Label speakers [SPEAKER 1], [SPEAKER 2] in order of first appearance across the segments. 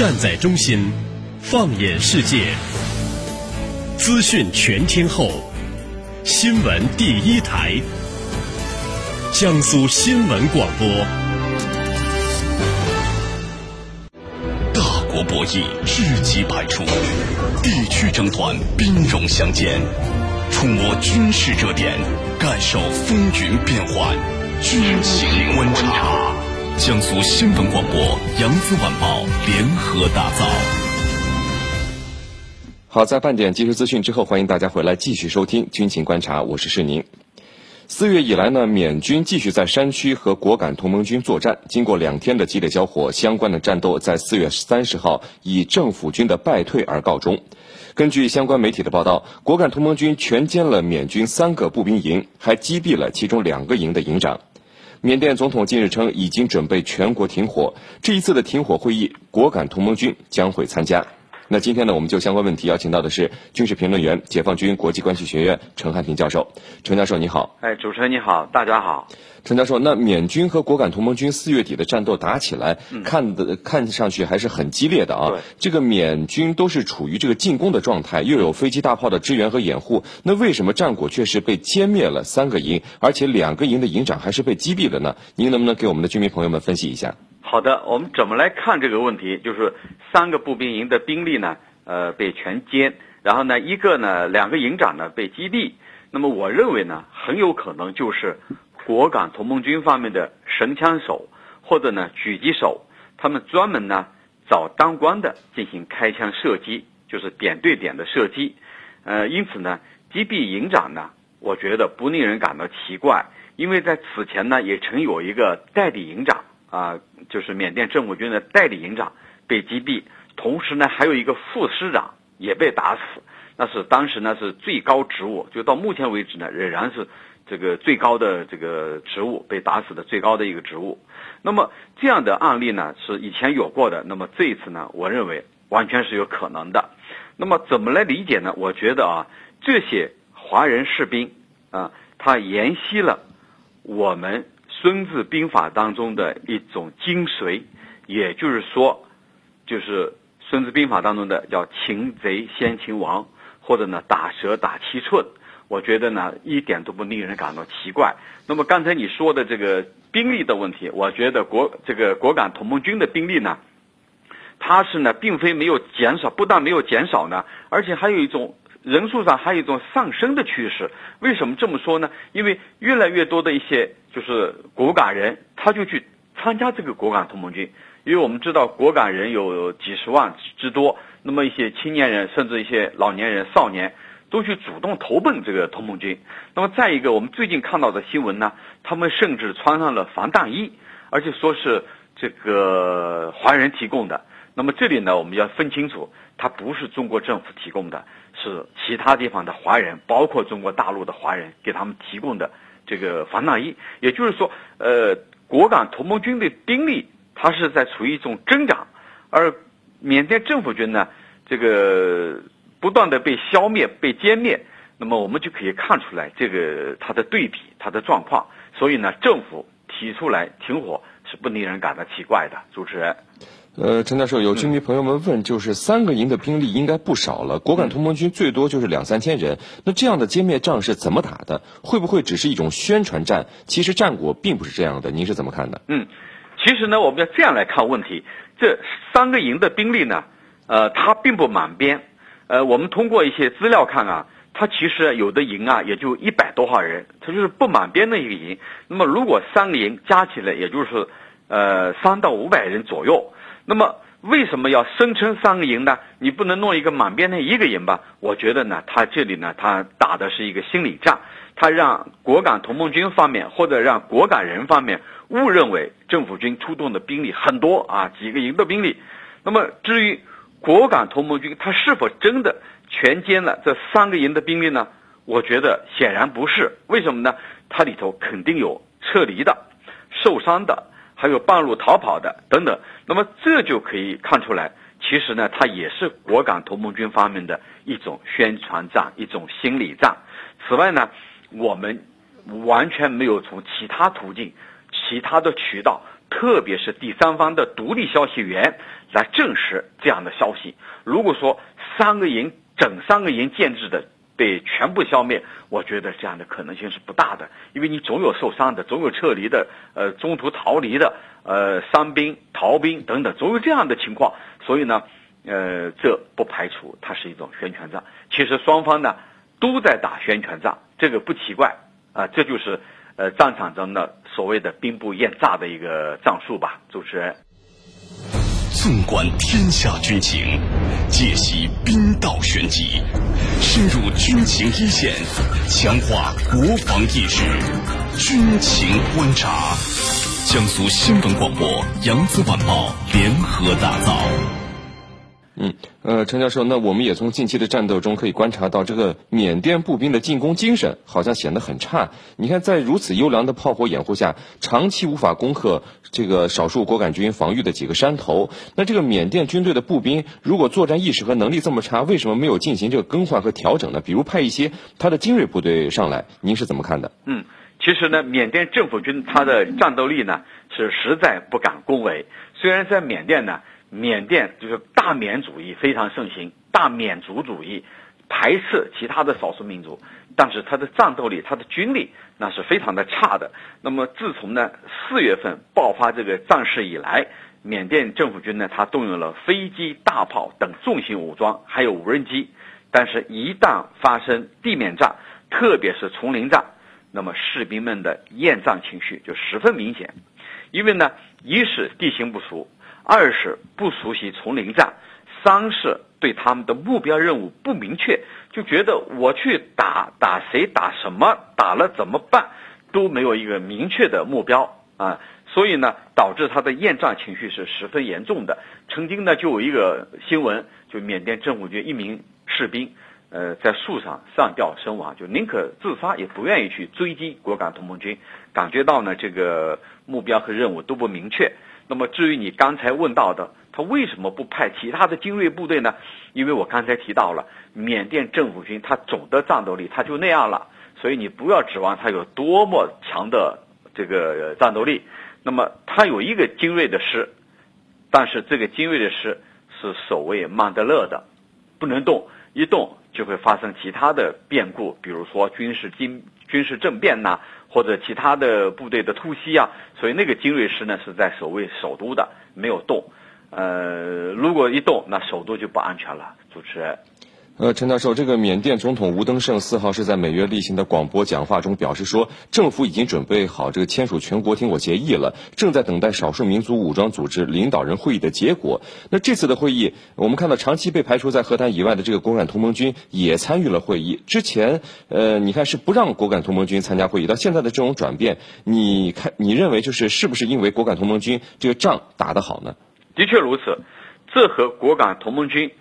[SPEAKER 1] 站在中心，放眼世界，资讯全天候，新闻第一台，江苏新闻广播。
[SPEAKER 2] 大国博弈，知己百出；地区争端，兵戎相见。触摸军事热点，感受风云变幻。军情观察，江苏新闻广播、扬子晚报联合打造。
[SPEAKER 3] 好，在半点即时资讯之后，欢迎大家回来继续收听军情观察，我是世宁。四月以来呢，缅军继续在山区和果敢同盟军作战。经过两天的激烈交火，相关的战斗在四月三十号以政府军的败退而告终。根据相关媒体的报道，果敢同盟军全歼了缅军三个步兵营，还击毙了其中两个营的营长。缅甸总统近日称，已经准备全国停火。这一次的停火会议，果敢同盟军将会参加。那今天呢，我们就相关问题邀请到的是军事评论员、解放军国际关系学院陈汉平教授。陈教授你好。
[SPEAKER 4] 哎，主持人你好，大家好。
[SPEAKER 3] 陈教授，那缅军和果敢同盟军四月底的战斗打起来，看的看上去还是很激烈的啊。这个缅军都是处于这个进攻的状态，又有飞机大炮的支援和掩护，那为什么战果却是被歼灭了三个营，而且两个营的营长还是被击毙了呢？您能不能给我们的军迷朋友们分析一下？
[SPEAKER 4] 好的，我们怎么来看这个问题？就是三个步兵营的兵力呢，呃，被全歼，然后呢，一个呢，两个营长呢被击毙。那么我认为呢，很有可能就是果敢同盟军方面的神枪手或者呢狙击手，他们专门呢找当官的进行开枪射击，就是点对点的射击。呃，因此呢，击毙营长呢，我觉得不令人感到奇怪，因为在此前呢，也曾有一个代理营长。啊，就是缅甸政府军的代理营长被击毙，同时呢，还有一个副师长也被打死。那是当时呢是最高职务，就到目前为止呢仍然是这个最高的这个职务被打死的最高的一个职务。那么这样的案例呢是以前有过的，那么这一次呢，我认为完全是有可能的。那么怎么来理解呢？我觉得啊，这些华人士兵啊，他沿袭了我们。《孙子兵法》当中的一种精髓，也就是说，就是《孙子兵法》当中的叫“擒贼先擒王”，或者呢“打蛇打七寸”。我觉得呢，一点都不令人感到奇怪。那么刚才你说的这个兵力的问题，我觉得国这个果敢同盟军的兵力呢，它是呢，并非没有减少，不但没有减少呢，而且还有一种。人数上还有一种上升的趋势，为什么这么说呢？因为越来越多的一些就是果敢人，他就去参加这个果敢同盟军，因为我们知道果敢人有几十万之多，那么一些青年人甚至一些老年人、少年都去主动投奔这个同盟军。那么再一个，我们最近看到的新闻呢，他们甚至穿上了防弹衣，而且说是这个华人提供的。那么这里呢，我们要分清楚，它不是中国政府提供的。是其他地方的华人，包括中国大陆的华人给他们提供的这个防弹衣，也就是说，呃，果敢同盟军的兵力它是在处于一种增长，而缅甸政府军呢，这个不断的被消灭、被歼灭，那么我们就可以看出来这个它的对比、它的状况，所以呢，政府提出来停火是不令人感到奇怪的。主持人。
[SPEAKER 3] 呃，陈教授，有军迷朋友们问，就是三个营的兵力应该不少了，果敢同盟军最多就是两三千人，那这样的歼灭仗是怎么打的？会不会只是一种宣传战？其实战果并不是这样的，您是怎么看的？
[SPEAKER 4] 嗯，其实呢，我们要这样来看问题，这三个营的兵力呢，呃，它并不满编，呃，我们通过一些资料看啊，它其实有的营啊也就一百多号人，它就是不满编的一个营。那么如果三个营加起来，也就是呃三到五百人左右。那么为什么要声称三个营呢？你不能弄一个满编的一个营吧？我觉得呢，他这里呢，他打的是一个心理战，他让果敢同盟军方面或者让果敢人方面误认为政府军出动的兵力很多啊，几个营的兵力。那么至于果敢同盟军他是否真的全歼了这三个营的兵力呢？我觉得显然不是。为什么呢？它里头肯定有撤离的、受伤的。还有半路逃跑的等等，那么这就可以看出来，其实呢，它也是果敢同盟军方面的一种宣传战，一种心理战。此外呢，我们完全没有从其他途径、其他的渠道特别是第三方的独立消息源来证实这样的消息。如果说三个营整三个营建制的被全部消灭，我觉得这样的可能性是不大的，因为你总有受伤的，总有撤离的，呃，中途逃离的，呃，伤兵、逃兵等等，总有这样的情况。所以呢，呃，这不排除它是一种宣传战。其实双方呢都在打宣传战，这个不奇怪啊，这就是呃战场中的所谓的兵不厌诈的一个战术吧，主持人。
[SPEAKER 2] 纵观天下军情，解析兵道玄机，深入军情一线，强化国防意识。军情观察，江苏新闻广播、扬子晚报联合打造。
[SPEAKER 3] 嗯，呃，陈教授，那我们也从近期的战斗中可以观察到，这个缅甸步兵的进攻精神好像显得很差。你看，在如此优良的炮火掩护下，长期无法攻克这个少数果敢军防御的几个山头。那这个缅甸军队的步兵，如果作战意识和能力这么差，为什么没有进行这个更换和调整呢？比如派一些他的精锐部队上来，您是怎么看的？
[SPEAKER 4] 嗯，其实呢，缅甸政府军他的战斗力呢是实在不敢恭维。虽然在缅甸呢。缅甸就是大缅主义非常盛行，大缅族主义排斥其他的少数民族，但是他的战斗力、他的军力那是非常的差的。那么自从呢四月份爆发这个战事以来，缅甸政府军呢他动用了飞机、大炮等重型武装，还有无人机，但是，一旦发生地面战，特别是丛林战，那么士兵们的厌战情绪就十分明显，因为呢，一是地形不熟。二是不熟悉丛林战，三是对他们的目标任务不明确，就觉得我去打打谁打什么打了怎么办，都没有一个明确的目标啊，所以呢，导致他的厌战情绪是十分严重的。曾经呢，就有一个新闻，就缅甸政府军一名士兵，呃，在树上上吊身亡，就宁可自杀也不愿意去追击果敢同盟军，感觉到呢这个目标和任务都不明确。那么至于你刚才问到的，他为什么不派其他的精锐部队呢？因为我刚才提到了，缅甸政府军他总的战斗力他就那样了，所以你不要指望他有多么强的这个战斗力。那么他有一个精锐的师，但是这个精锐的师是守卫曼德勒的，不能动，一动就会发生其他的变故，比如说军事经军事政变呐。或者其他的部队的突袭啊，所以那个精锐师呢是在守卫首都的，没有动。呃，如果一动，那首都就不安全了。主持人。
[SPEAKER 3] 呃，陈教授，这个缅甸总统吴登盛四号是在每月例行的广播讲话中表示说，政府已经准备好这个签署全国停火协议了，正在等待少数民族武装组织领导人会议的结果。那这次的会议，我们看到长期被排除在和谈以外的这个果敢同盟军也参与了会议。之前，呃，你看是不让果敢同盟军参加会议，到现在的这种转变，你看你认为就是是不是因为果敢同盟军这个仗打得好呢？
[SPEAKER 4] 的确如此，这和果敢同盟军。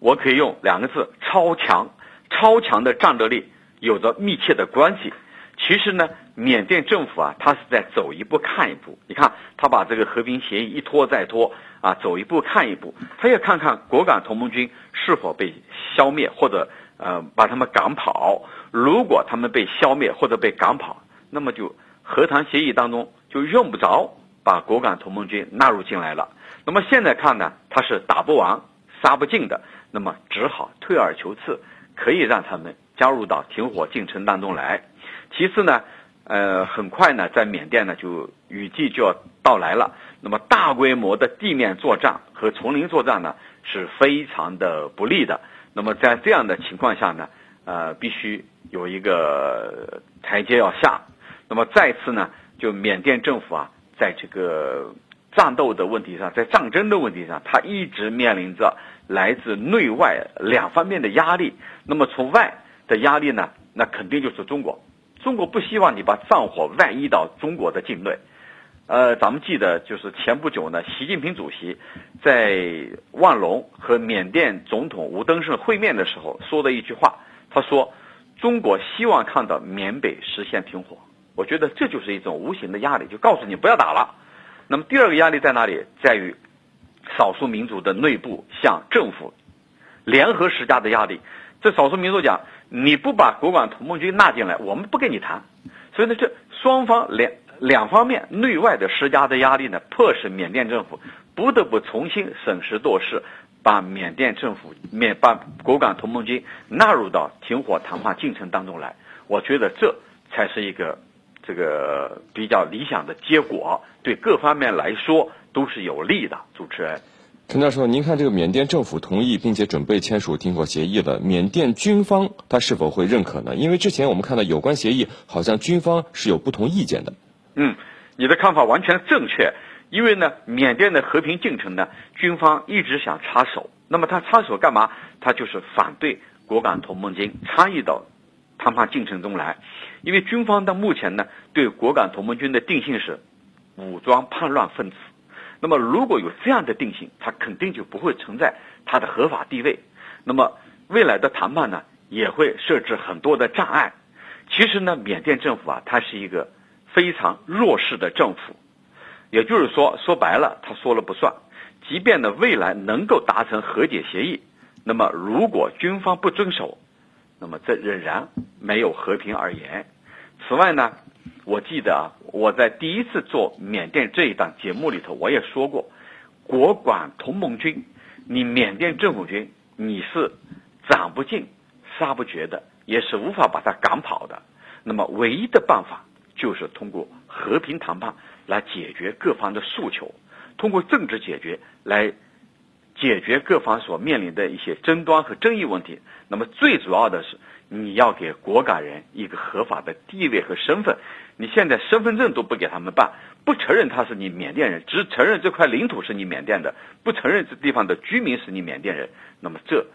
[SPEAKER 4] 我可以用两个字“超强”，超强的战斗力有着密切的关系。其实呢，缅甸政府啊，他是在走一步看一步。你看，他把这个和平协议一拖再拖啊，走一步看一步。他要看看果敢同盟军是否被消灭，或者呃把他们赶跑。如果他们被消灭或者被赶跑，那么就和谈协议当中就用不着把果敢同盟军纳入进来了。那么现在看呢，他是打不完、杀不尽的。那么只好退而求次，可以让他们加入到停火进程当中来。其次呢，呃，很快呢，在缅甸呢就雨季就要到来了。那么大规模的地面作战和丛林作战呢是非常的不利的。那么在这样的情况下呢，呃，必须有一个台阶要下。那么再次呢，就缅甸政府啊，在这个战斗的问题上，在战争的问题上，他一直面临着。来自内外两方面的压力，那么从外的压力呢？那肯定就是中国。中国不希望你把战火外溢到中国的境内。呃，咱们记得就是前不久呢，习近平主席在万隆和缅甸总统吴登盛会面的时候说的一句话，他说：“中国希望看到缅北实现停火。”我觉得这就是一种无形的压力，就告诉你不要打了。那么第二个压力在哪里？在于。少数民族的内部向政府联合施加的压力，这少数民族讲，你不把国管同盟军纳进来，我们不跟你谈。所以呢，这双方联两方面内外的施加的压力呢，迫使缅甸政府不得不重新审时度势，把缅甸政府缅把果敢同盟军纳入到停火谈判进程当中来。我觉得这才是一个这个比较理想的结果，对各方面来说都是有利的。主持人。
[SPEAKER 3] 陈教授，您看这个缅甸政府同意并且准备签署停火协议了，缅甸军方他是否会认可呢？因为之前我们看到有关协议，好像军方是有不同意见的。
[SPEAKER 4] 嗯，你的看法完全正确。因为呢，缅甸的和平进程呢，军方一直想插手。那么他插手干嘛？他就是反对果敢同盟军参与到谈判进程中来。因为军方到目前呢，对果敢同盟军的定性是武装叛乱分子。那么，如果有这样的定性，它肯定就不会存在它的合法地位。那么，未来的谈判呢，也会设置很多的障碍。其实呢，缅甸政府啊，它是一个非常弱势的政府，也就是说，说白了，他说了不算。即便呢，未来能够达成和解协议，那么如果军方不遵守，那么这仍然没有和平而言。此外呢，我记得啊。我在第一次做缅甸这一档节目里头，我也说过，国管同盟军，你缅甸政府军你是斩不尽、杀不绝的，也是无法把他赶跑的。那么唯一的办法就是通过和平谈判来解决各方的诉求，通过政治解决来解决各方所面临的一些争端和争议问题。那么最主要的是，你要给果敢人一个合法的地位和身份。你现在身份证都不给他们办，不承认他是你缅甸人，只承认这块领土是你缅甸的，不承认这地方的居民是你缅甸人，那么这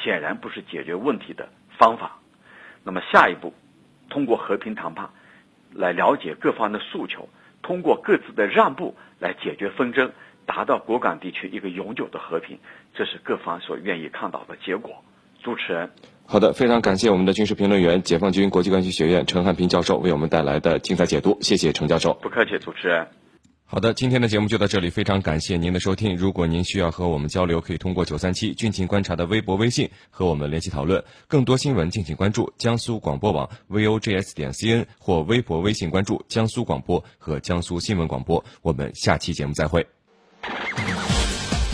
[SPEAKER 4] 显然不是解决问题的方法。那么下一步，通过和平谈判来了解各方的诉求，通过各自的让步来解决纷争，达到果敢地区一个永久的和平，这是各方所愿意看到的结果。主持人。
[SPEAKER 3] 好的，非常感谢我们的军事评论员、解放军国际关系学院陈汉平教授为我们带来的精彩解读，谢谢陈教授。
[SPEAKER 4] 不客气，主持人。
[SPEAKER 3] 好的，今天的节目就到这里，非常感谢您的收听。如果您需要和我们交流，可以通过九三七军情观察的微博、微信和我们联系讨论。更多新闻，敬请关注江苏广播网 vogs 点 cn 或微博、微信关注江苏广播和江苏新闻广播。我们下期节目再会。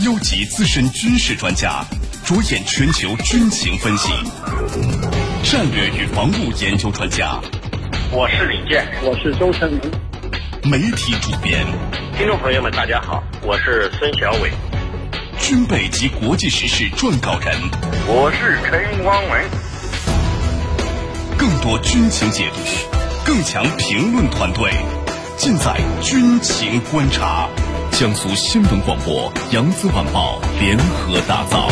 [SPEAKER 2] 优级资深军事专家。着眼全球军情分析，战略与防务研究专家。
[SPEAKER 5] 我是李健，
[SPEAKER 6] 我是周成明。
[SPEAKER 2] 媒体主编，
[SPEAKER 5] 听众朋友们，大家好，我是孙小伟。
[SPEAKER 2] 军备及国际时事撰稿人，
[SPEAKER 7] 我是陈光文。
[SPEAKER 2] 更多军情解读，更强评论团队，尽在军情观察。江苏新闻广播、扬子晚报联合打造。